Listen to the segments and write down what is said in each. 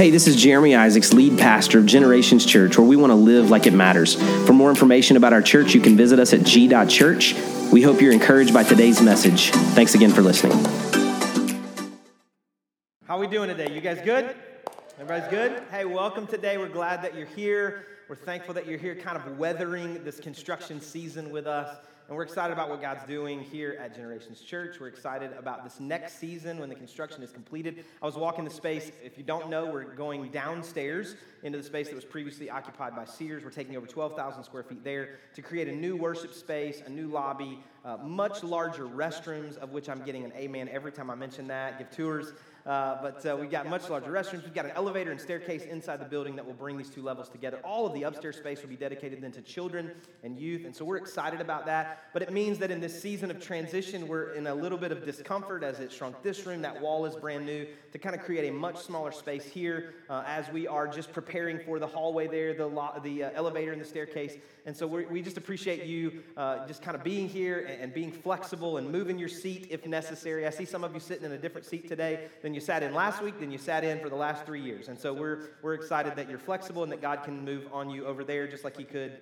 Hey, this is Jeremy Isaacs, lead pastor of Generations Church, where we want to live like it matters. For more information about our church, you can visit us at g.church. We hope you're encouraged by today's message. Thanks again for listening. How we doing today? You guys good? Everybody's good? Hey, welcome today. We're glad that you're here. We're thankful that you're here kind of weathering this construction season with us. And we're excited about what God's doing here at Generations Church. We're excited about this next season when the construction is completed. I was walking the space. If you don't know, we're going downstairs into the space that was previously occupied by Sears. We're taking over 12,000 square feet there to create a new worship space, a new lobby, uh, much larger restrooms, of which I'm getting an amen every time I mention that, give tours. Uh, but uh, we've got much larger restrooms. We've got an elevator and staircase inside the building that will bring these two levels together. All of the upstairs space will be dedicated then to children and youth. And so we're excited about that. But it means that in this season of transition, we're in a little bit of discomfort as it shrunk this room. That wall is brand new to kind of create a much smaller space here uh, as we are just preparing for the hallway there, the, lo- the uh, elevator and the staircase. And so we just appreciate you uh, just kind of being here and, and being flexible and moving your seat if necessary. I see some of you sitting in a different seat today than you sat in last week, then you sat in for the last three years. And so we're, we're excited that you're flexible and that God can move on you over there just like He could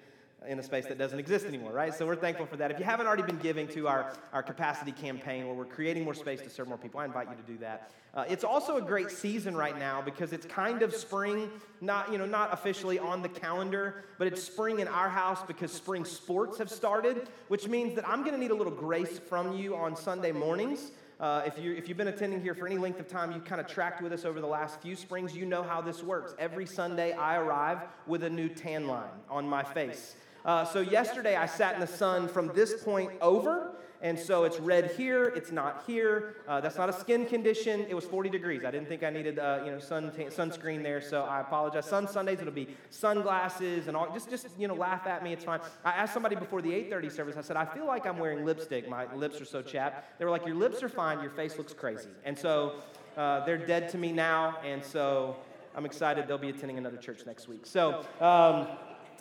in a space that doesn't exist anymore, right? So we're thankful for that. If you haven't already been giving to our, our capacity campaign where we're creating more space to serve more people, I invite you to do that. Uh, it's also a great season right now because it's kind of spring, not, you know, not officially on the calendar, but it's spring in our house because spring sports have started, which means that I'm going to need a little grace from you on Sunday mornings. Uh, if, you, if you've been attending here for any length of time, you've kind of tracked with us over the last few springs, you know how this works. Every Sunday, I arrive with a new tan line on my face. Uh, so yesterday I sat in the sun from this point over, and so it's red here, it's not here. Uh, that's not a skin condition. It was 40 degrees. I didn't think I needed uh, you know sun t- sunscreen there, so I apologize. Sun Sundays it'll be sunglasses and all. Just just you know laugh at me. It's fine. I asked somebody before the 8:30 service. I said I feel like I'm wearing lipstick. My lips are so chapped. They were like, your lips are fine. Your face looks crazy. And so uh, they're dead to me now, and so I'm excited they'll be attending another church next week. So. Um,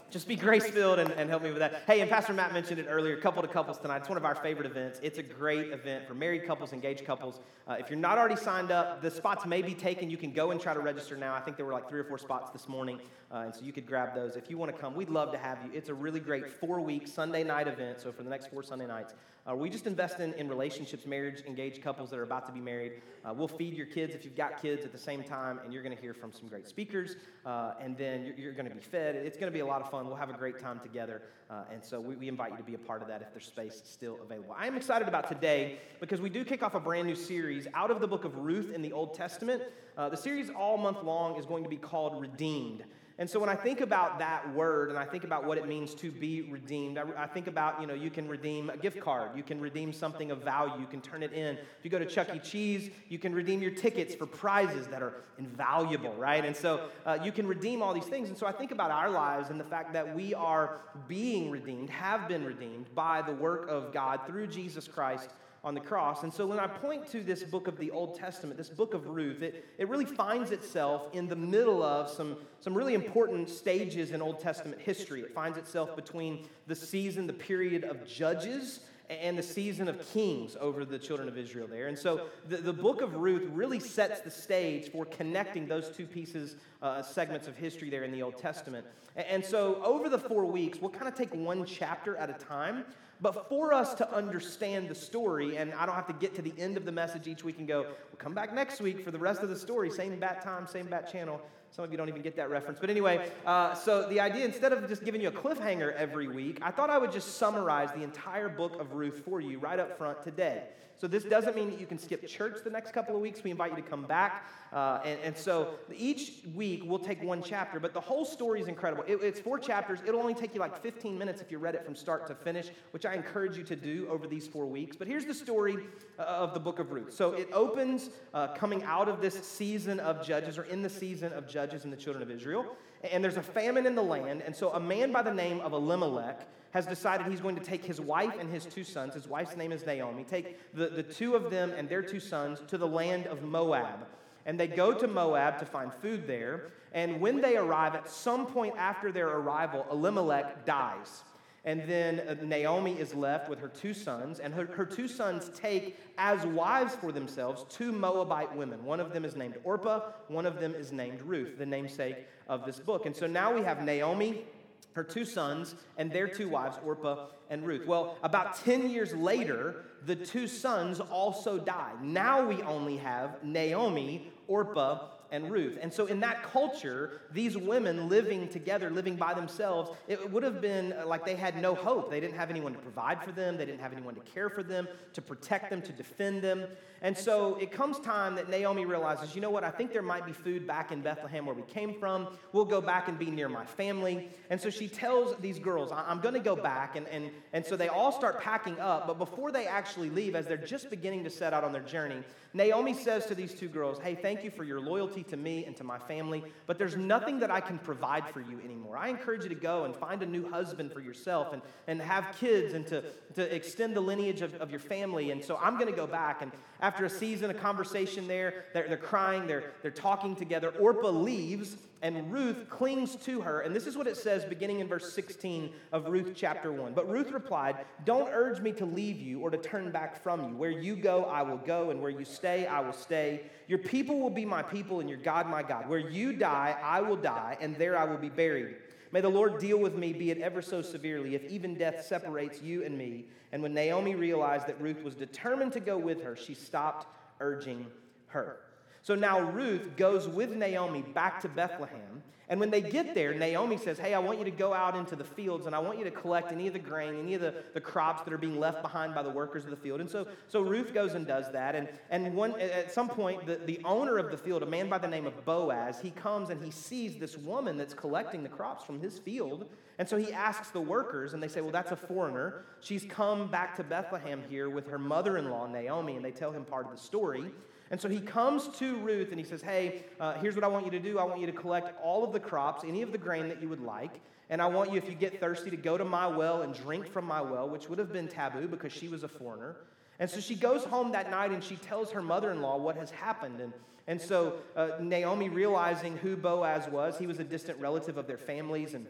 just be grace filled and, and help me with that. Hey, and Pastor Matt mentioned it earlier, couple to couples tonight. It's one of our favorite events. It's a great event for married couples, engaged couples. Uh, if you're not already signed up, the spots may be taken. You can go and try to register now. I think there were like three or four spots this morning, uh, and so you could grab those. If you want to come, we'd love to have you. It's a really great four week Sunday night event. So for the next four Sunday nights, uh, we just invest in, in relationships, marriage, engaged couples that are about to be married. Uh, we'll feed your kids if you've got kids at the same time, and you're going to hear from some great speakers, uh, and then you're, you're going to be fed. It's going to be a lot of fun. We'll have a great time together, uh, and so we, we invite you to be a part of that if there's space still available. I am excited about today because we do kick off a brand new series out of the book of Ruth in the Old Testament. Uh, the series all month long is going to be called Redeemed. And so when I think about that word and I think about what it means to be redeemed, I, think about, you know, you can redeem a gift card, you can redeem something of value, you can turn it in. If you go to Chuck E. Cheese, you can redeem your tickets for prizes that are invaluable, right? And so uh, you can redeem all these things. And so I think about our lives and the fact that we are being redeemed, have been redeemed by the work of God through Jesus Christ on the cross. And so when I point to this book of the Old Testament, this book of Ruth, it, it really finds itself in the middle of some, some really important stages in Old Testament history. It finds itself between the season, the period of Judges, and the season of kings over the children of Israel there. And so the, the book of Ruth really sets the stage for connecting those two pieces, uh, segments of history there in the Old Testament. And, and so over the four weeks, we'll kind of take one chapter at a time. But for us to understand the story, and I don't have to get to the end of the message each week and go, we'll come back next week for the rest of the story, same bat time, same bat channel. Some of you don't even get that reference. But anyway, uh, so the idea, instead of just giving you a cliffhanger every week, I thought I would just summarize the entire book of Ruth for you right up front today. So this doesn't mean that you can skip church the next couple of weeks. We invite you to come back. Uh, and, and, so each week we'll take one chapter, but the whole story is incredible. It, it's four chapters. It'll only take you like 15 minutes if you read it from start to finish, which I encourage you to do over these four weeks. But here's the story uh, of the book of Ruth. So it opens uh, coming out of this season of Judges, or in the season of Judges and the children of Israel. And there's a famine in the land. And so a man by the name of Elimelech has decided he's going to take his wife and his two sons. His wife's name is Naomi. Take the, the two of them and their two sons to the land of Moab. And they go to Moab to find food there. And when they arrive, at some point after their arrival, Elimelech dies. And then uh, Naomi is left with her two sons, and her, her two sons take as wives for themselves two Moabite women. One of them is named Orpah, one of them is named Ruth, the namesake of this book. And so now we have Naomi, her two sons, and their two wives, Orpah and Ruth. Well, about 10 years later, the two sons also die. Now we only have Naomi, Orpah, and Ruth. And so, in that culture, these women living together, living by themselves, it would have been uh, like they had no hope. They didn't have anyone to provide for them, they didn't have anyone to care for them, to protect them, to defend them. And so, it comes time that Naomi realizes, you know what, I think there might be food back in Bethlehem where we came from. We'll go back and be near my family. And so, she tells these girls, I'm going to go back. And, and, and so, they all start packing up. But before they actually leave, as they're just beginning to set out on their journey, Naomi says to these two girls, Hey, thank you for your loyalty to me and to my family, but there's nothing that I can provide for you anymore. I encourage you to go and find a new husband for yourself and, and have kids and to, to extend the lineage of, of your family. And so I'm going to go back. And after a season, a conversation there, they're, they're crying, they're, they're talking together. Orpah leaves and Ruth clings to her. And this is what it says beginning in verse 16 of Ruth chapter 1. But Ruth replied, Don't urge me to leave you or to turn back from you. Where you go, I will go, and where you stay, I will stay. Your people will be my people, and your God, my God. Where you die, I will die, and there I will be buried. May the Lord deal with me, be it ever so severely, if even death separates you and me. And when Naomi realized that Ruth was determined to go with her, she stopped urging her. So now Ruth goes with Naomi back to Bethlehem. And when they get there, Naomi says, Hey, I want you to go out into the fields and I want you to collect any of the grain, any of the, the crops that are being left behind by the workers of the field. And so, so Ruth goes and does that. And, and one, at some point, the, the owner of the field, a man by the name of Boaz, he comes and he sees this woman that's collecting the crops from his field. And so he asks the workers, and they say, Well, that's a foreigner. She's come back to Bethlehem here with her mother in law, Naomi, and they tell him part of the story. And so he comes to Ruth and he says, Hey, uh, here's what I want you to do. I want you to collect all of the crops, any of the grain that you would like. And I want you, if you get thirsty, to go to my well and drink from my well, which would have been taboo because she was a foreigner. And so she goes home that night and she tells her mother in law what has happened. And, and so uh, Naomi, realizing who Boaz was, he was a distant relative of their families. And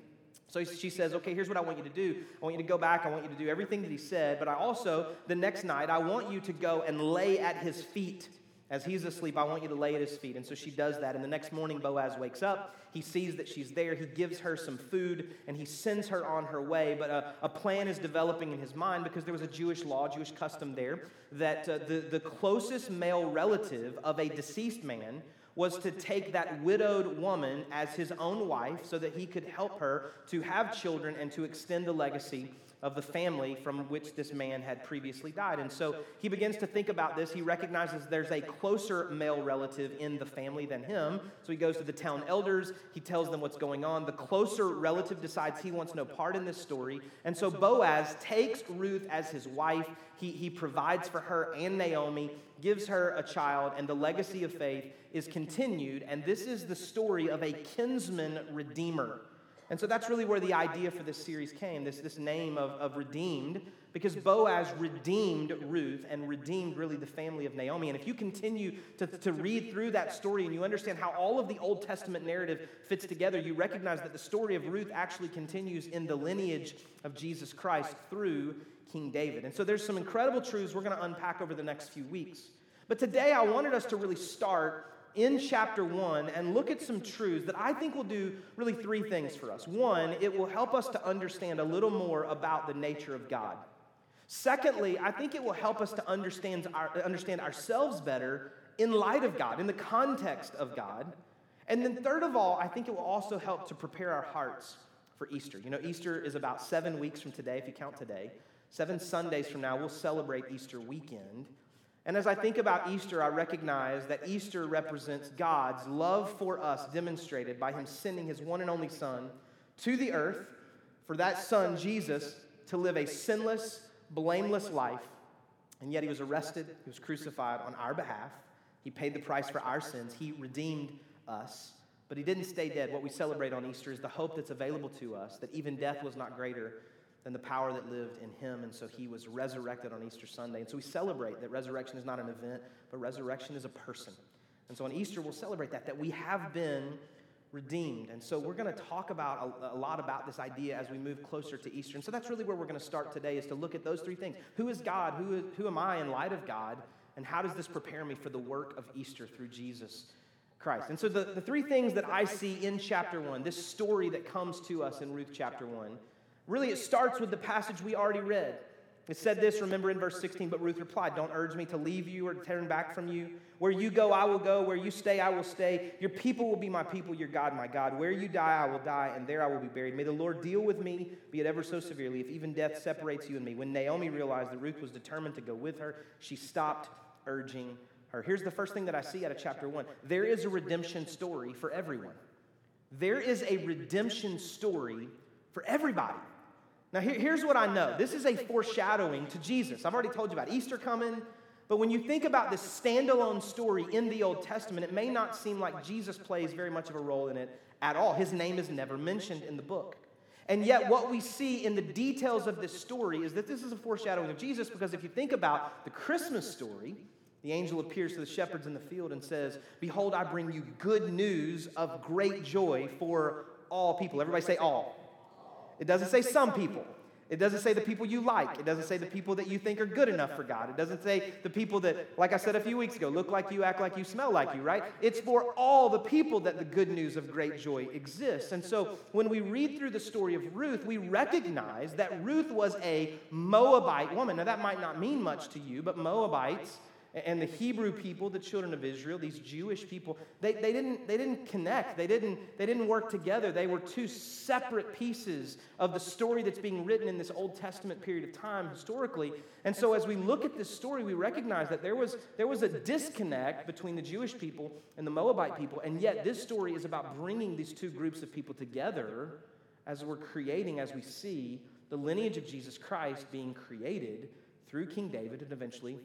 so she says, Okay, here's what I want you to do. I want you to go back. I want you to do everything that he said. But I also, the next night, I want you to go and lay at his feet as he's asleep, I want you to lay at his feet. And so she does that. And the next morning, Boaz wakes up. He sees that she's there. He gives her some food and he sends her on her way. But a, a plan is developing in his mind because there was a Jewish law, Jewish custom there, that uh, the, the closest male relative of a deceased man was to take that widowed woman as his own wife so that he could help her to have children and to extend the legacy of the family from which this man had previously died. And so he begins to think about this. He recognizes there's a closer male relative in the family than him. So he goes to the town elders. He tells them what's going on. The closer relative decides he wants no part in this story. And so Boaz takes Ruth as his wife. He, he provides for her and Naomi, gives her a child, and the legacy of faith is continued. And this is the story of a kinsman redeemer. And so that's really where the idea for this series came this, this name of, of redeemed, because Boaz redeemed Ruth and redeemed really the family of Naomi. And if you continue to, to read through that story and you understand how all of the Old Testament narrative fits together, you recognize that the story of Ruth actually continues in the lineage of Jesus Christ through King David. And so there's some incredible truths we're going to unpack over the next few weeks. But today I wanted us to really start in chapter one and look at some truths that I think will do really three things for us. One, it will help us to understand a little more about the nature of God. Secondly, I think it will help us to understand, our, understand ourselves better in light of God, in the context of God. And then, third of all, I think it will also help to prepare our hearts for Easter. You know, Easter is about seven weeks from today, if you count today. Seven Sundays from now, we'll celebrate Easter weekend. And as I think about Easter, I recognize that Easter represents God's love for us demonstrated by Him sending His one and only Son to the earth for that Son, Jesus, to live a sinless, blameless life. And yet He was arrested, He was crucified on our behalf. He paid the price for our sins, He redeemed us. But He didn't stay dead. What we celebrate on Easter is the hope that's available to us, that even death was not greater than the power that lived in him. And so he was resurrected on Easter Sunday. And so we celebrate that resurrection is not an event, but resurrection is a person. And so on Easter, we'll celebrate that, that we have been redeemed. And so we're going to talk about a, a, lot about this idea as we move closer to Easter. And so that's really where we're going to start today is to look at those three things. Who is God? Who, is, who am I in light of God? And how does this prepare me for the work of Easter through Jesus Christ? And so the, the three things that I see in chapter one, this story that comes to us in Ruth chapter one, really it starts with the passage we already read. It said this, remember in verse 16, but Ruth replied, Don't urge me to leave you or turn back from you. Where you go, I will go. Where you stay, I will stay. Your people will be my people, your God, my God. Where you die, I will die, and there I will be buried. May the Lord deal with me, be it ever so severely, if even death separates you and me. When Naomi realized that Ruth was determined to go with her, she stopped urging her. Here's the first thing that I see out of chapter one there is a redemption story for everyone. There is a redemption story for everybody. Now, here, here's what I know this is a foreshadowing to Jesus. I've already told you about Easter coming, but when you think about this standalone story in the Old Testament, it may not seem like Jesus plays very much of a role in it at all. His name is never mentioned in the book. And yet, what we see in the details of this story is that this is a foreshadowing of Jesus because if you think about the Christmas story, the angel appears to the shepherds in the field and says, Behold, I bring you good news of great joy for all people. Everybody say all. It doesn't say some people. It doesn't say the people you like. It doesn't say the people that you think are good enough for God. It doesn't say the people that, like I said a few weeks ago, look like you, act like you, smell like you, right? It's for all the people that the good news of great joy exists. And so when we read through the story of Ruth, we recognize that Ruth was a Moabite woman. Now, that might not mean much to you, but Moabites and the Hebrew people, the children of Israel, these Jewish people, they, they, didn't, they didn't connect. They didn't, they didn't work together. They were two separate pieces of the story that's being written in this Old Testament period of time historically. And so as we look at this story, we recognize that there was, there was a disconnect between the Jewish people and the Moabite people. And yet this story is about bringing these two groups of people together as we're creating, as we see, the lineage of Jesus Christ being created through King David and eventually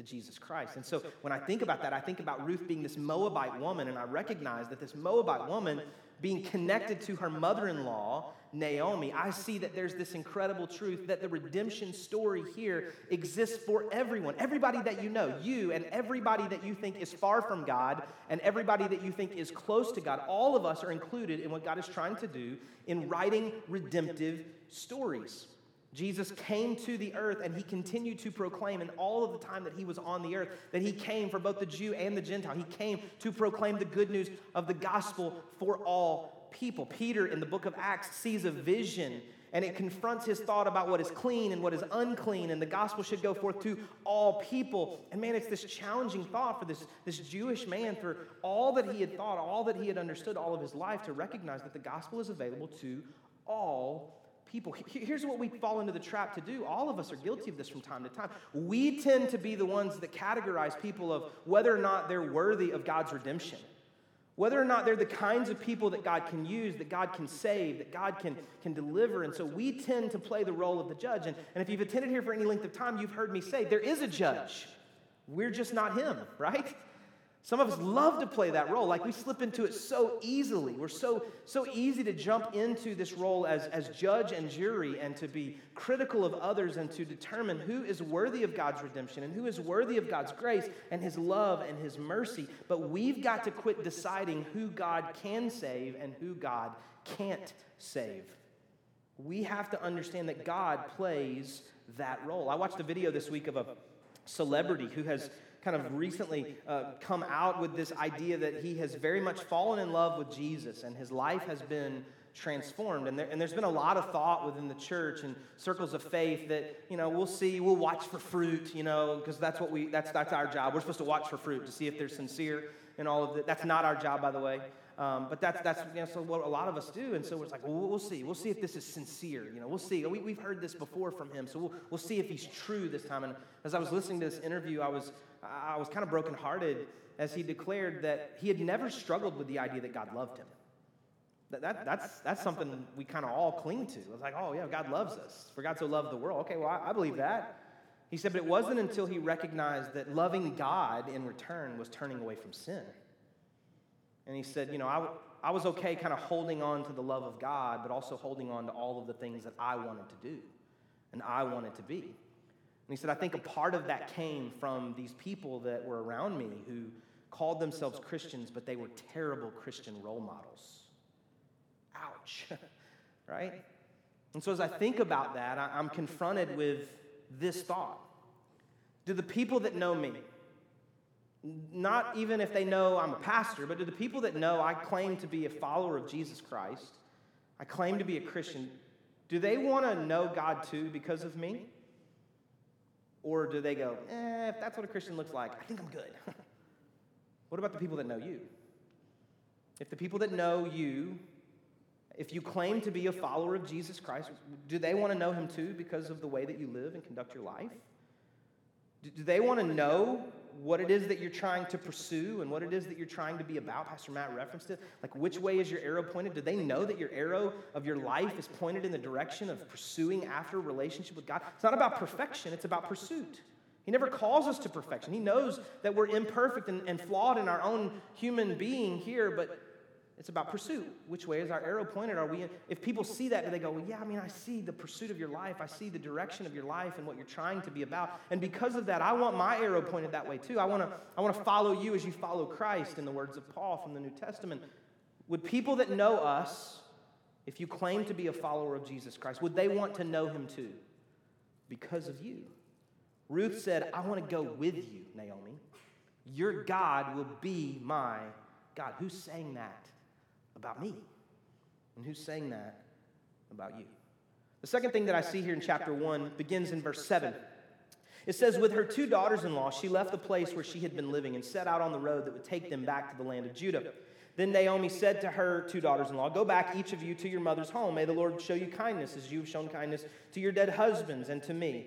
to Jesus Christ. And so when I think about that, I think about Ruth being this Moabite woman, and I recognize that this Moabite woman being connected to her mother in law, Naomi, I see that there's this incredible truth that the redemption story here exists for everyone. Everybody that you know, you and everybody that you think is far from God, and everybody that you think is close to God, all of us are included in what God is trying to do in writing redemptive stories. Jesus came to the earth and he continued to proclaim in all of the time that he was on the earth that he came for both the Jew and the Gentile. He came to proclaim the good news of the gospel for all people. Peter in the book of Acts sees a vision and it confronts his thought about what is clean and what is unclean, and the gospel should go forth to all people. And man, it's this challenging thought for this, this Jewish man, for all that he had thought, all that he had understood all of his life, to recognize that the gospel is available to all people. Here's what we fall into the trap to do. All of us are guilty of this from time to time. We tend to be the ones that categorize people of whether or not they're worthy of God's redemption, whether or not they're the kinds of people that God can use, that God can save, that God can, can deliver. And so we tend to play the role of the judge. And, and if you've attended here for any length of time, you've heard me say there is a judge. We're just not him, right? Some of us love to play that role. Like we slip into it so easily. We're so, so easy to jump into this role as, as judge and jury and to be critical of others and to determine who is worthy of God's redemption and who is worthy of God's grace and his love and his mercy. But we've got to quit deciding who God can save and who God can't save. We have to understand that God plays that role. I watched a video this week of a celebrity who has kind of recently uh, come out with this idea that he has very much fallen in love with Jesus and his life has been transformed. And, there, and there's been a lot of thought within the church and circles of faith that, you know, we'll see, we'll watch for fruit, you know, because that's what we, that's, that's our job. We're supposed to watch for fruit to see if they're sincere and all of that. That's not our job, by the way. Um, but that's, that's you know, so what a lot of us do. And so it's like, well, we'll see. We'll see if this is sincere. You know, we'll see. We, we've heard this before from him. So we'll, we'll see if he's true this time. And as I was listening to this interview, I was, I was kind of brokenhearted as he declared that he had never struggled with the idea that God loved him. That, that, that's, that's something we kind of all cling to. It's like, oh, yeah, God loves us. For God so loved the world. Okay, well, I, I believe that. He said, but it wasn't until he recognized that loving God in return was turning away from sin. And he said, you know, I, I was okay kind of holding on to the love of God, but also holding on to all of the things that I wanted to do and I wanted to be. And he said, I think a part of that came from these people that were around me who, called themselves Christians, but they were terrible Christian role models. Ouch, right? And so as I think about that, I'm confronted with this thought Do the people that know me, not even if they know I'm a pastor, but do the people that know I claim to be a follower of Jesus Christ, I claim to be a Christian, do they want to know God too because of me? Or do they go, eh, if that's what a Christian looks like, I think I'm good? what about the people that know you? If the people that know you, if you claim to be a follower of Jesus Christ, do they want to know him too because of the way that you live and conduct your life? Do they want to know what it is that you're trying to pursue and what it is that you're trying to be about. Pastor Matt referenced it. Like, which way is your arrow pointed? Do they know that your arrow of your life is pointed in the direction of pursuing after relationship with God? It's not about perfection, it's about pursuit. He never calls us to perfection. He knows that we're imperfect and, and flawed in our own human being here, but it's about pursuit. Which way is our arrow pointed? Are we, if people see that, do they go, well, yeah, I mean, I see the pursuit of your life. I see the direction of your life and what you're trying to be about. And because of that, I want my arrow pointed that way too. I want to, I want to follow you as you follow Christ, in the words of Paul from the New Testament. Would people that know us, if you claim to be a follower of Jesus Christ, would they want to know him too? Because of you. Ruth said, I want to go with you, Naomi. Your God will be my God. Who's saying that? About me. And who's saying that about you? The second thing that I see here in chapter 1 begins in verse 7. It says, With her two daughters in law, she left the place where she had been living and set out on the road that would take them back to the land of Judah. Then Naomi said to her two daughters in law, Go back, each of you, to your mother's home. May the Lord show you kindness as you have shown kindness to your dead husbands and to me.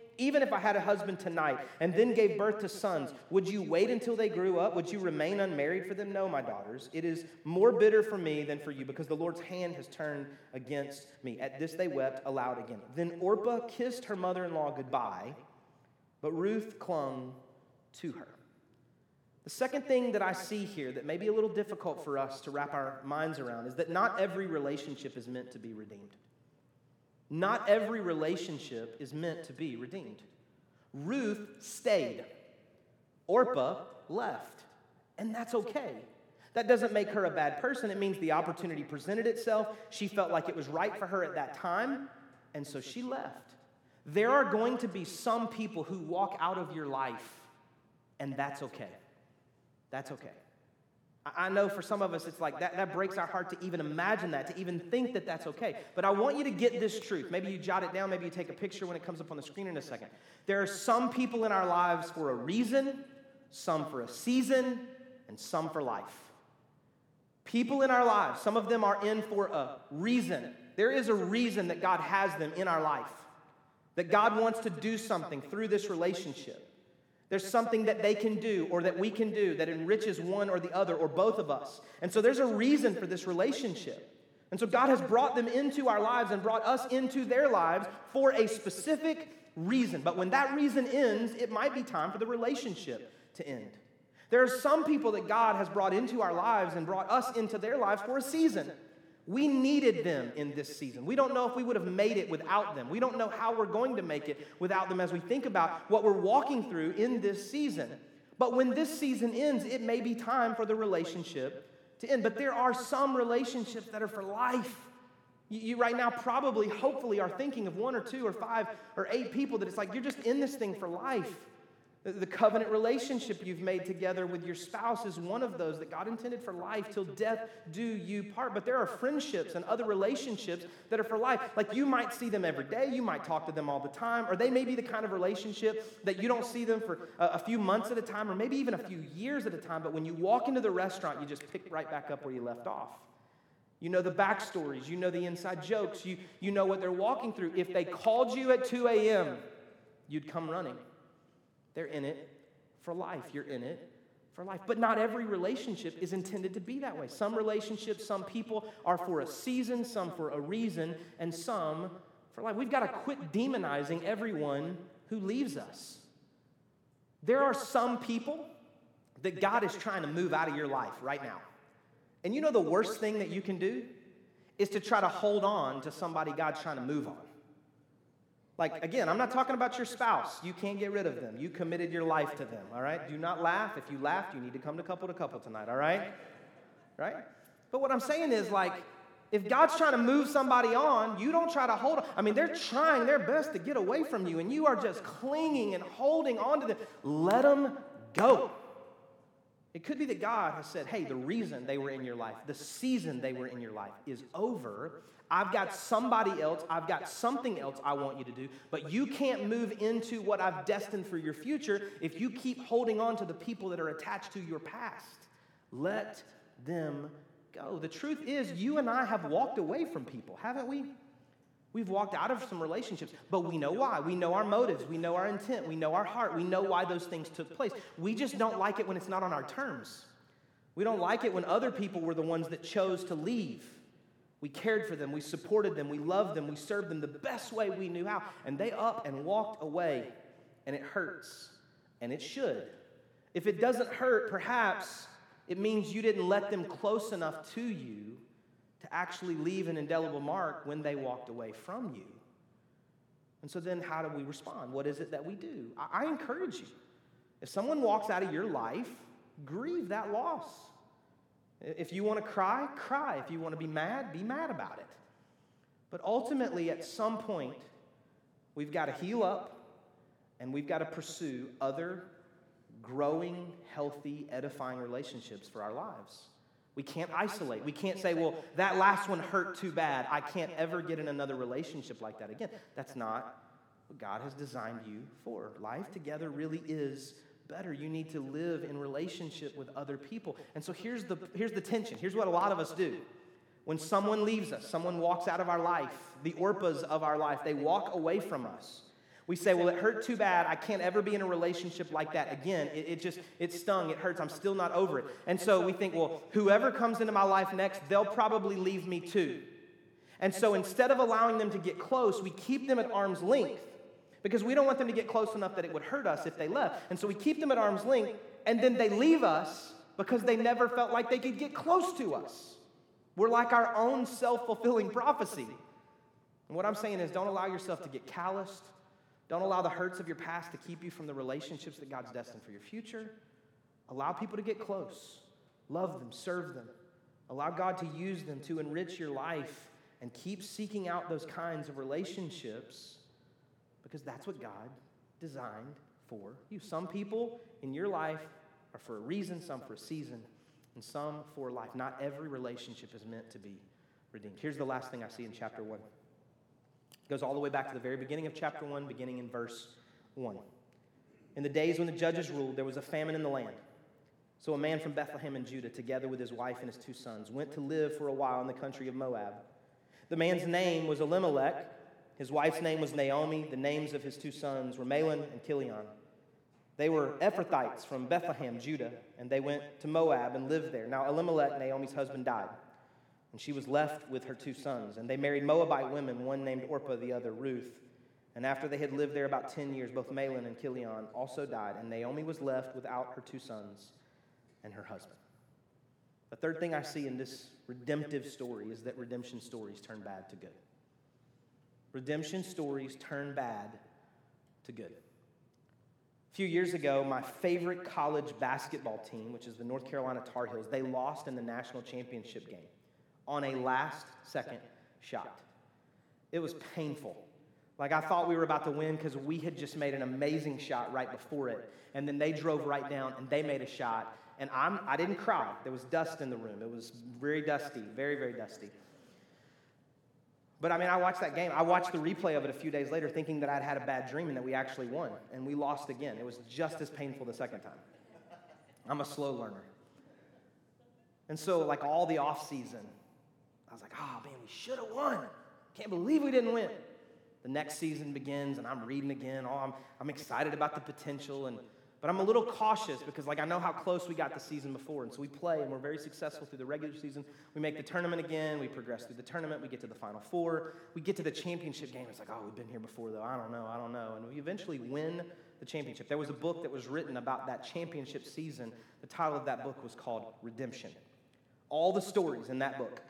even if I had a husband tonight and then gave birth to sons, would you wait until they grew up? Would you remain unmarried for them? No, my daughters. It is more bitter for me than for you because the Lord's hand has turned against me. At this they wept aloud again. Then Orpah kissed her mother in law goodbye, but Ruth clung to her. The second thing that I see here that may be a little difficult for us to wrap our minds around is that not every relationship is meant to be redeemed. Not every relationship is meant to be redeemed. Ruth stayed, Orpah left, and that's okay. That doesn't make her a bad person. It means the opportunity presented itself. She felt like it was right for her at that time, and so she left. There are going to be some people who walk out of your life, and that's okay. That's okay. I know for some of us, it's like that, that breaks our heart to even imagine that, to even think that that's okay. But I want you to get this truth. Maybe you jot it down, maybe you take a picture when it comes up on the screen in a second. There are some people in our lives for a reason, some for a season, and some for life. People in our lives, some of them are in for a reason. There is a reason that God has them in our life, that God wants to do something through this relationship. There's something that they can do or that we can do that enriches one or the other or both of us. And so there's a reason for this relationship. And so God has brought them into our lives and brought us into their lives for a specific reason. But when that reason ends, it might be time for the relationship to end. There are some people that God has brought into our lives and brought us into their lives for a season. We needed them in this season. We don't know if we would have made it without them. We don't know how we're going to make it without them as we think about what we're walking through in this season. But when this season ends, it may be time for the relationship to end. But there are some relationships that are for life. You, right now probably, hopefully, are thinking of one or two or five or eight people that it's like you're just in this thing for life. The covenant relationship you've made together with your spouse is one of those that God intended for life till death do you part. But there are friendships and other relationships that are for life. Like you might see them every day, you might talk to them all the time, or they may be the kind of relationship that you don't see them for a, few months at a time, or maybe even a few years at a time. But when you walk into the restaurant, you just pick right back up where you left off. You know the backstories, you know the inside jokes, you, you know what they're walking through. If they called you at 2 a.m., you'd come running. They're in it for life. You're in it for life. But not every relationship is intended to be that way. Some relationships, some people are for a season, some for a reason, and some for life. We've got to quit demonizing everyone who leaves us. There are some people that God is trying to move out of your life right now. And you know the worst thing that you can do is to try to hold on to somebody God's trying to move on. Like, again, I'm not talking about your spouse. You can't get rid of them. You committed your life to them, all right? Do not laugh. If you laughed, you need to come to couple to couple tonight, all right? Right? But what I'm saying is, like, if God's trying to move somebody on, you don't try to hold on. I mean, they're trying their best to get away from you, and you are just clinging and holding on to them. Let them go. It could be that God has said, hey, the reason they were in your life, the season they were in your life is over. I've got somebody else, I've got something else I want you to do, but you can't move into what I've destined for your future if you keep holding on to the people that are attached to your past. Let them go. The truth is, you and I have walked away from people, haven't we? We've walked out of some relationships, but we know why. We know our motives. We know our intent. We know our heart. We know why those things took place. We just don't like it when it's not on our terms. We don't like it when other people were the ones that chose to leave. We cared for them. We supported them. We loved them. We served them the best way we knew how. And they up and walked away. And it hurts. And it should. If it doesn't hurt, perhaps it means you didn't let them close enough to you to actually leave an indelible mark when they walked away from you. And so then, how do we respond? What is it that we do? I, I encourage you. If someone walks out of your life, grieve that loss. If you want to cry, cry. If you want to be mad, be mad about it. But ultimately, at some point, we've got to heal up and we've got to pursue other growing, healthy, edifying relationships for our lives. We can't isolate. We can't say, well, that last one hurt too bad. I can't ever get in another relationship like that again. That's not what God has designed you for. Life together really is better. You need to live in relationship with other people. And so here's the, here's the tension. Here's what a lot of us do. When someone leaves us, someone walks out of our life, the Orpahs of our life, they walk away from us. We say, well, it hurt too bad. I can't ever be in a relationship like that again. It, it, just, it stung. It hurts. I'm still not over it. And so we think, well, whoever comes into my life next, they'll probably leave me too. And so instead of allowing them to get close, we keep them at arm's length because we don't want them to get close enough that it would hurt us if they left. And so we keep them at arm's length and then they leave us because they never felt like they could get close to us. We're like our own self fulfilling prophecy. And what I'm saying is, don't allow yourself to get calloused don't allow the hurts of your past to keep you from the relationships that God's destined for your future. Allow people to get close. Love them, serve them. Allow God to use them to enrich your life and keep seeking out those kinds of relationships because that's what God designed for you. Some people in your life are for a reason, some for a season, and some for life. Not every relationship is meant to be redeemed. Here's the last thing I see in chapter 1 goes all the way back to the very beginning of chapter 1, beginning in verse 1. In the days when the judges ruled, there was a famine in the land. So a man from Bethlehem in Judah, together with his wife and his two sons, went to live for a while in the country of Moab. The man's name was Elimelech. His wife's name was Naomi. The names of his two sons were Mahlon and Chilion. They were Ephrathites from Bethlehem, Judah, and they went to Moab and lived there. Now, Elimelech, Naomi's husband, died and she was left with her two sons. And they married Moabite women, one named Orpah, the other Ruth. And after they had lived there about 10 years, both Mahlon and Chilion also died, and Naomi was left without her two sons and her husband. The third thing I see in this redemptive story is that redemption stories turn bad to good. Redemption stories turn bad to good. A few years ago, my favorite college basketball team, which is the North Carolina Tar Heels, they lost in the national championship game on a last second shot. It was painful. Like I thought we were about to win because we had just made an amazing shot right before it. And then they drove right down and they made a shot. And I'm, I didn't cry. There was dust in the room. It was very dusty, very, very dusty. But I mean, I watched that game. I watched the replay of it a few days later thinking that I'd had a bad dream and that we actually won. And we lost again. It was just as painful the second time. I'm a slow learner. And so, like all the off season, I was like, oh man, we should have won. Can't believe we didn't win. The next season begins, and I'm reading again. Oh, I'm, I'm excited about the potential. And But I'm a little cautious because, like, I know how close we got the season before. And so we play and we're very successful through the regular season. We make the tournament again. We progress through the tournament. We get to the final four. We get to the championship game. It's like, oh, we've been here before, though. I don't know. I don't know. And we eventually win the championship. There was a book that was written about that championship season. The title of that book was called Redemption. All the stories in that book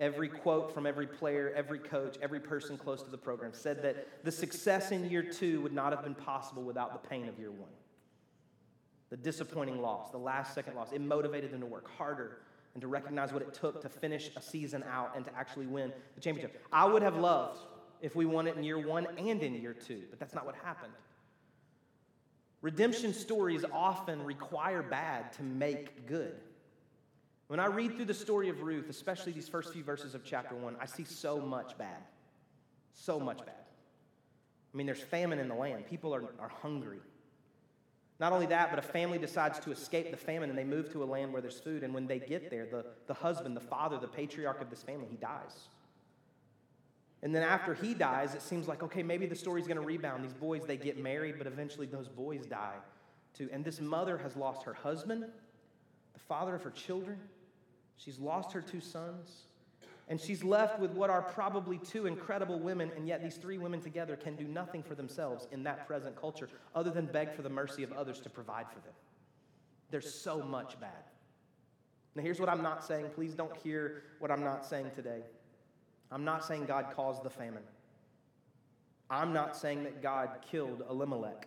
Every quote from every player, every coach, every person close to the program said that the success in year two would not have been possible without the pain of year one. The disappointing loss, the last second loss, it motivated them to work harder and to recognize what it took to finish a season out and to actually win the championship. I would have loved if we won it in year one and in year two, but that's not what happened. Redemption stories often require bad to make good. When I read through the story of Ruth, especially these first few verses of chapter one, I see so much bad. So much bad. I mean, there's famine in the land, people are, are hungry. Not only that, but a family decides to escape the famine and they move to a land where there's food. And when they get there, the, the husband, the father, the patriarch of this family, he dies. And then after he dies, it seems like, okay, maybe the story's going to rebound. These boys, they get married, but eventually those boys die too. And this mother has lost her husband, the father of her children. She's lost her two sons. And she's left with what are probably two incredible women, and yet these three women together can do nothing for themselves in that present culture other than beg for the mercy of others to provide for them. There's so much bad. Now, here's what I'm not saying. Please don't hear what I'm not saying today. I'm not saying God caused the famine. I'm not saying that God killed Elimelech.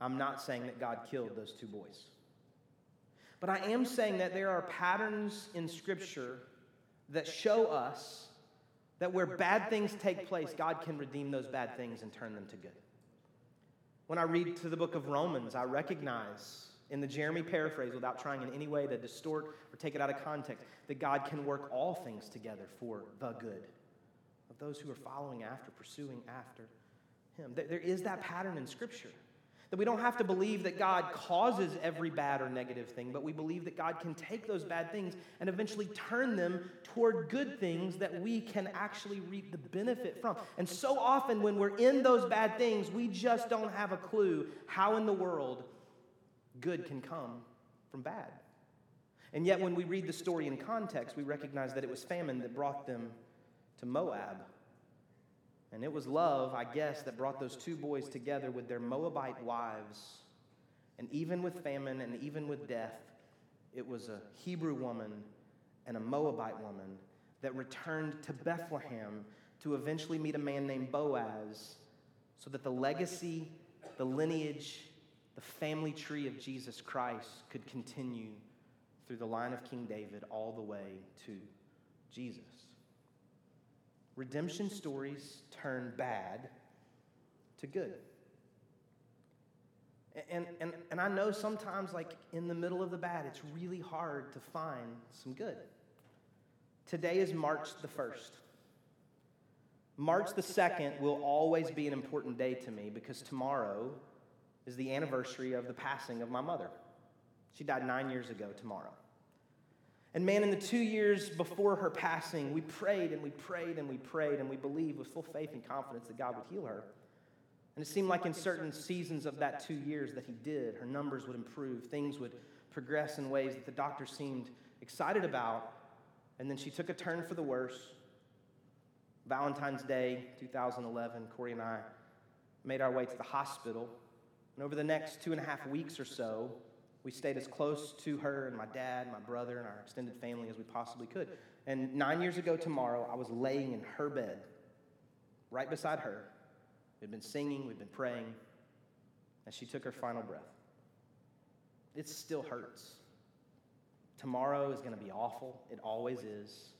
I'm not saying that God killed those two boys. But I am saying that there are patterns in Scripture that show us that where bad things take place, God can redeem those bad things and turn them to good. When I read to the book of Romans, I recognize in the Jeremy paraphrase, without trying in any way to distort or take it out of context, that God can work all things together for the good of those who are following after, pursuing after Him. There is that pattern in Scripture. That we don't have to believe that God causes every bad or negative thing, but we believe that God can take those bad things and eventually turn them toward good things that we can actually reap the benefit from. And so often, when we're in those bad things, we just don't have a clue how in the world good can come from bad. And yet, when we read the story in context, we recognize that it was famine that brought them to Moab. And it was love, I guess, that brought those two boys together with their Moabite wives. And even with famine and even with death, it was a Hebrew woman and a Moabite woman that returned to Bethlehem to eventually meet a man named Boaz so that the legacy, the lineage, the family tree of Jesus Christ could continue through the line of King David all the way to Jesus. Redemption stories turn bad to good. And, and, and I know sometimes, like in the middle of the bad, it's really hard to find some good. Today is March the 1st. March the 2nd will always be an important day to me because tomorrow is the anniversary of the passing of my mother. She died nine years ago tomorrow. And man, in the two years before her passing, we prayed and we prayed and we prayed and we believed with full faith and confidence that God would heal her. And it seemed like in certain seasons of that two years that He did, her numbers would improve, things would progress in ways that the doctor seemed excited about. And then she took a turn for the worse. Valentine's Day 2011, Corey and I made our way to the hospital. And over the next two and a half weeks or so, we stayed as close to her and my dad, my brother, and our extended family as we possibly could. And nine years ago tomorrow, I was laying in her bed, right beside her. We'd been singing, we'd been praying, and she took her final breath. It still hurts. Tomorrow is going to be awful. It always is.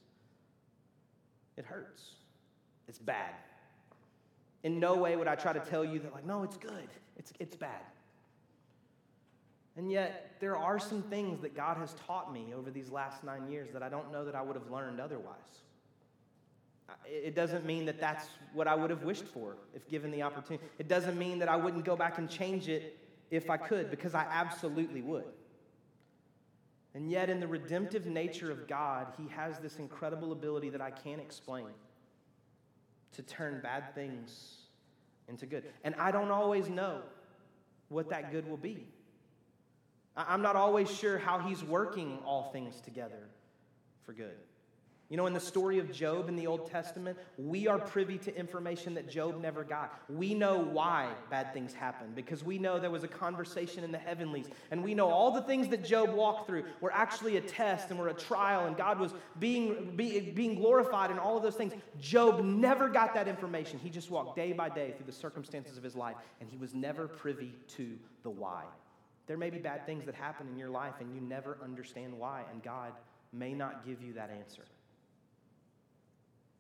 It hurts. It's bad. In no way would I try to tell you that, like, no, it's good. It's, it's bad. And yet, there are some things that God has taught me over these last nine years that I don't know that I would have learned otherwise. It doesn't mean that that's what I would have wished for if given the opportunity. It doesn't mean that I wouldn't go back and change it if I could, because I absolutely would. And yet, in the redemptive nature of God, He has this incredible ability that I can't explain to turn bad things into good. And I don't always know what that good will be. I'm not always sure how he's working all things together for good. You know, in the story of Job in the Old Testament, we are privy to information that Job never got. We know why bad things happen because we know there was a conversation in the heavenlies. And we know all the things that Job walked through were actually a test and were a trial, and God was being, be, being glorified in all of those things. Job never got that information. He just walked day by day through the circumstances of his life, and he was never privy to the why. There may be bad things that happen in your life, and you never understand why, and God may not give you that answer.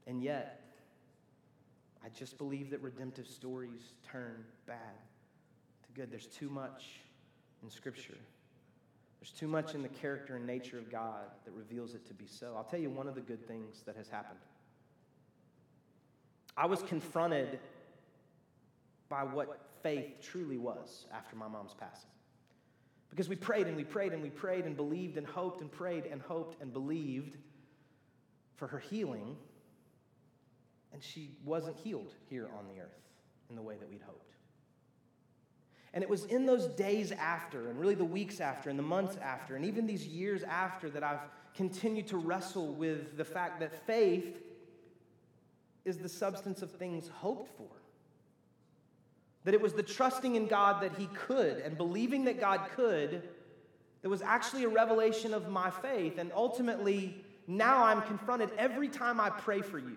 And yet, I just believe that redemptive stories turn bad to good. There's too much in Scripture. There's too much in the character and nature of God that reveals it to be so. I'll tell you one of the good things that has happened. I was confronted by what faith truly was after my mom's passing. Because we prayed and we prayed and we prayed and believed and hoped and prayed and hoped and believed for her healing and she wasn't healed here on the earth in the way that we'd hoped. And it was in those days after, and really the weeks after, and the months after, and even these years after, that I've continued to wrestle with the fact that faith is the substance of things hoped for. That it was the trusting in God that He could and believing that God could that was actually a revelation of my faith. And ultimately, now I'm confronted every time I pray for you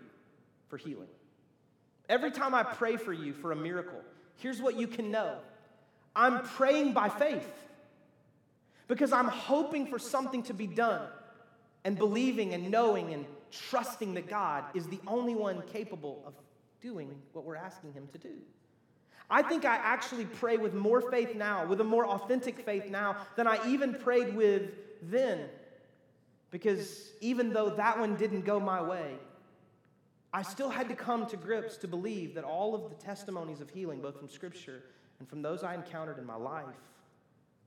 for healing. Every time I pray for you for a miracle, here's what you can know I'm praying by faith because I'm hoping for something to be done and believing and knowing and trusting that God is the only one capable of doing what we're asking Him to do. I think I actually pray with more faith now, with a more authentic faith now, than I even prayed with then. Because even though that one didn't go my way, I still had to come to grips to believe that all of the testimonies of healing, both from Scripture and from those I encountered in my life,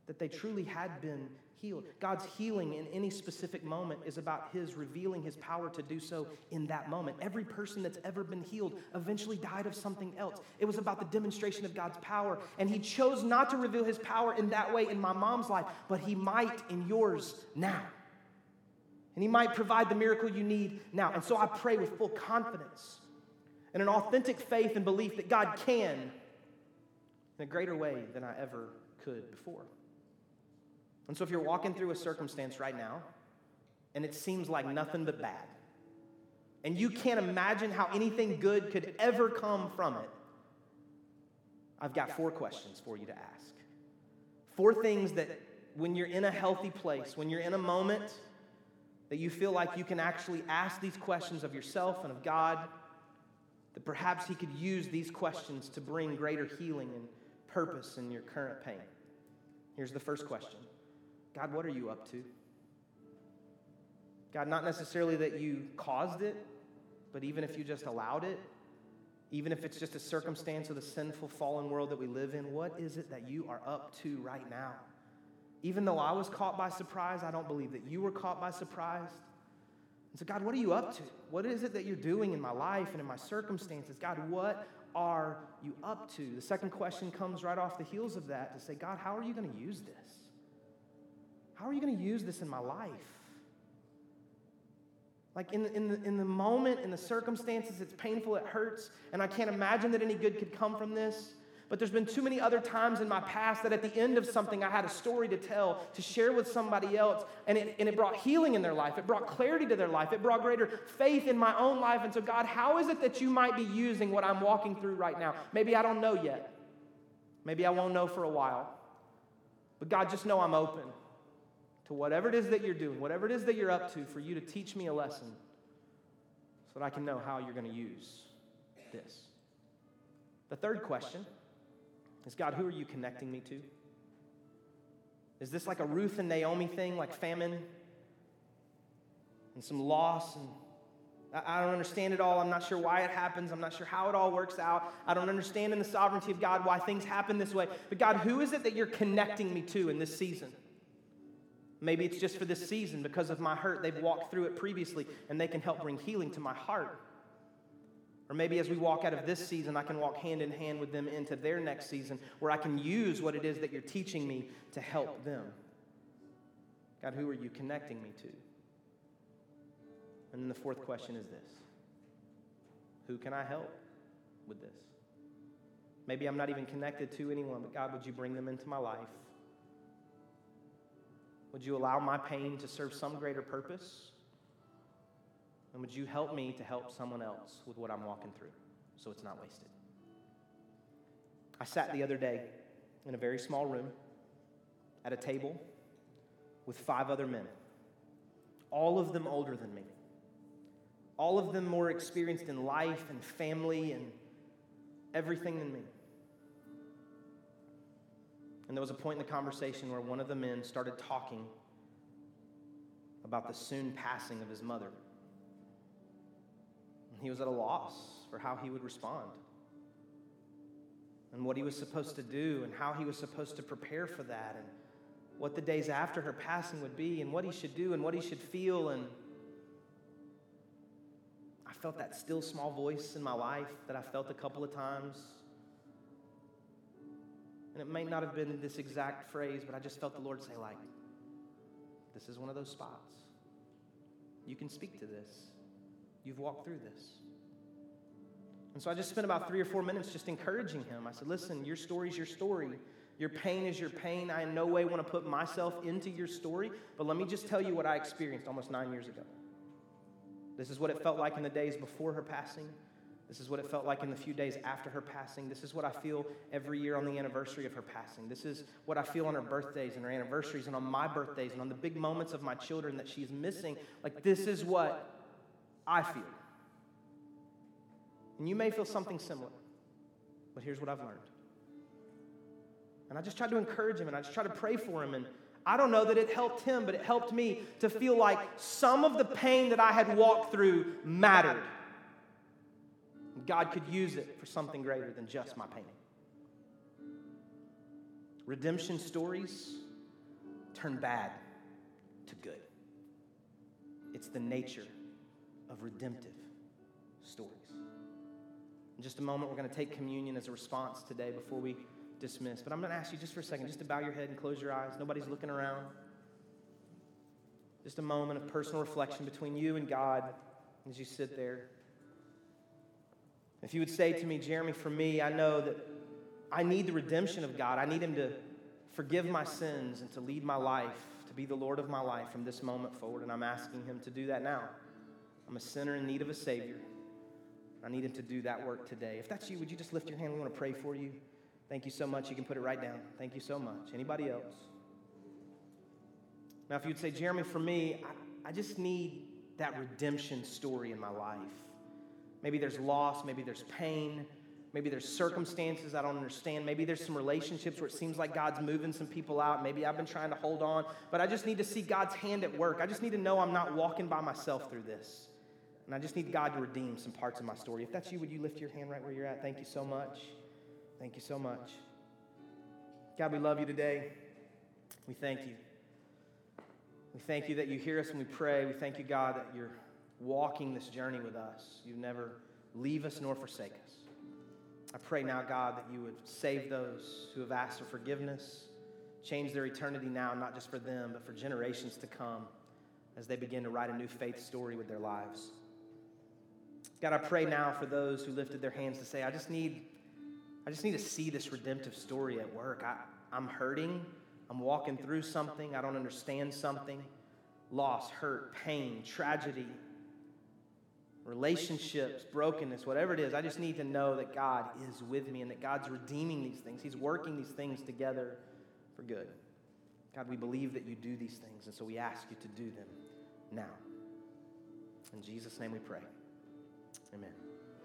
that they truly had been healed. God's healing in any specific moment is about His revealing His power to do so in that moment. Every person that's ever been healed eventually died of something else. It was about the demonstration of God's power, and He chose not to reveal His power in that way in my mom's life, but He might in yours now. And He might provide the miracle you need now. And so I pray with full confidence and an authentic faith and belief that God can in a greater way than I ever could before. And so if you're walking through a circumstance right now and it seems like nothing but bad, and you can't imagine how anything good could ever come from it, I've got four questions for you to ask. Four things that when you're in a healthy place, when you're in a moment, that you feel like you can actually ask these questions of yourself and of God, that perhaps He could use these questions to bring greater healing and purpose in your current pain. Here's the first question God, what are you up to? God, not necessarily that you caused it, but even if you just allowed it, even if it's just a circumstance of the sinful, fallen world that we live in, what is it that you are up to right now? Even though I was caught by surprise, I don't believe that you were caught by surprise. And so, God, what are you up to? What is it that you're doing in my life and in my circumstances? God, what are you up to? The second question comes right off the heels of that to say, God, how are you going to use this? How are you going to use this in my life? Like in the, in, the, in the moment, in the circumstances, it's painful, it hurts, and I can't imagine that any good could come from this. But there's been too many other times in my past that at the end of something, I had a story to tell, to share with somebody else, and it, and it brought healing in their life. It brought clarity to their life. It brought greater faith in my own life. And so, God, how is it that you might be using what I'm walking through right now? Maybe I don't know yet. Maybe I won't know for a while. But God, just know I'm open to whatever it is that you're doing, whatever it is that you're up to, for you to teach me a lesson so that I can know how you're going to use this. The third question is God, who are you connecting me to? Is this like a Ruth and Naomi thing, like famine and some loss? And I don't understand it all. I'm not sure why it happens. I'm not sure how it all works out. I don't understand in the sovereignty of God why things happen this way. But God, who is it that you're connecting me to in this season? Maybe it's just for this season because of my hurt. They've walked through it previously and they can help bring healing to my heart. Or maybe as we walk out of this season, I can walk hand in hand with them into their next season where I can use what it is that you're teaching me to help them. God, who are you connecting me to? And then the fourth question is this Who can I help with this? Maybe I'm not even connected to anyone, but God, would you bring them into my life? Would you allow my pain to serve some greater purpose? And would you help me to help someone else with what I'm walking through so it's not wasted? I sat the other day in a very small room at a table with five other men, all of them older than me, all of them more experienced in life and family and everything than me. And there was a point in the conversation where one of the men started talking about the soon passing of his mother. He was at a loss for how he would respond and what he was supposed to do and how he was supposed to prepare for that and what the days after her passing would be and what he should do and what he should feel and I felt that still small voice in my life that I felt a couple of times. And it may not have been this exact phrase, but I just felt the Lord say, like, this is one of those spots. You can speak to this. You've walked through this. And so I just spent about three or four minutes just encouraging him. I said, Listen, your story is your story. Your pain is your pain. I in no way want to put myself into your story, but let me just tell you what I experienced almost nine years ago. This is what it felt like in the days before her passing. This is what it felt like in the few days after her passing. This is what I feel every year on the anniversary of her passing. This is what I feel on her birthdays and her anniversaries and on my birthdays and on the big moments of my children that she's missing. Like, this is what I feel. And you may feel something similar, but here's what I've learned. And I just tried to encourage him and I just tried to pray for him. And I don't know that it helped him, but it helped me to feel like some of the pain that I had walked through mattered. God could use it for something greater than just my painting. Redemption stories turn bad to good. It's the nature of redemptive stories. In just a moment, we're going to take communion as a response today before we dismiss. But I'm going to ask you just for a second, just to bow your head and close your eyes. Nobody's looking around. Just a moment of personal reflection between you and God as you sit there. If you would say to me, Jeremy, for me, I know that I need the redemption of God. I need Him to forgive my sins and to lead my life, to be the Lord of my life from this moment forward. And I'm asking Him to do that now. I'm a sinner in need of a Savior. I need Him to do that work today. If that's you, would you just lift your hand? We want to pray for you. Thank you so much. You can put it right down. Thank you so much. Anybody else? Now, if you'd say, Jeremy, for me, I, I just need that redemption story in my life. Maybe there's loss, maybe there's pain, maybe there's circumstances I don't understand. Maybe there's some relationships where it seems like God's moving some people out. Maybe I've been trying to hold on, but I just need to see God's hand at work. I just need to know I'm not walking by myself through this. And I just need God to redeem some parts of my story. If that's you, would you lift your hand right where you're at? Thank you so much. Thank you so much. God, we love you today. We thank you. We thank you that you hear us when we pray. We thank you, God, that you're walking this journey with us. You never leave us nor forsake us. I pray now, God, that you would save those who have asked for forgiveness, change their eternity now, not just for them, but for generations to come as they begin to write a new faith story with their lives. God, I pray now for those who lifted their hands to say, I just need, I just need to see this redemptive story at work. I, I'm hurting. I'm walking through something. I don't understand something. Loss, hurt, pain, tragedy, relationships, brokenness, whatever it is, I just need to know that God is with me and that God's redeeming these things. He's working these things together for good. God, we believe that you do these things, and so we ask you to do them now. In Jesus' name we pray. Amen.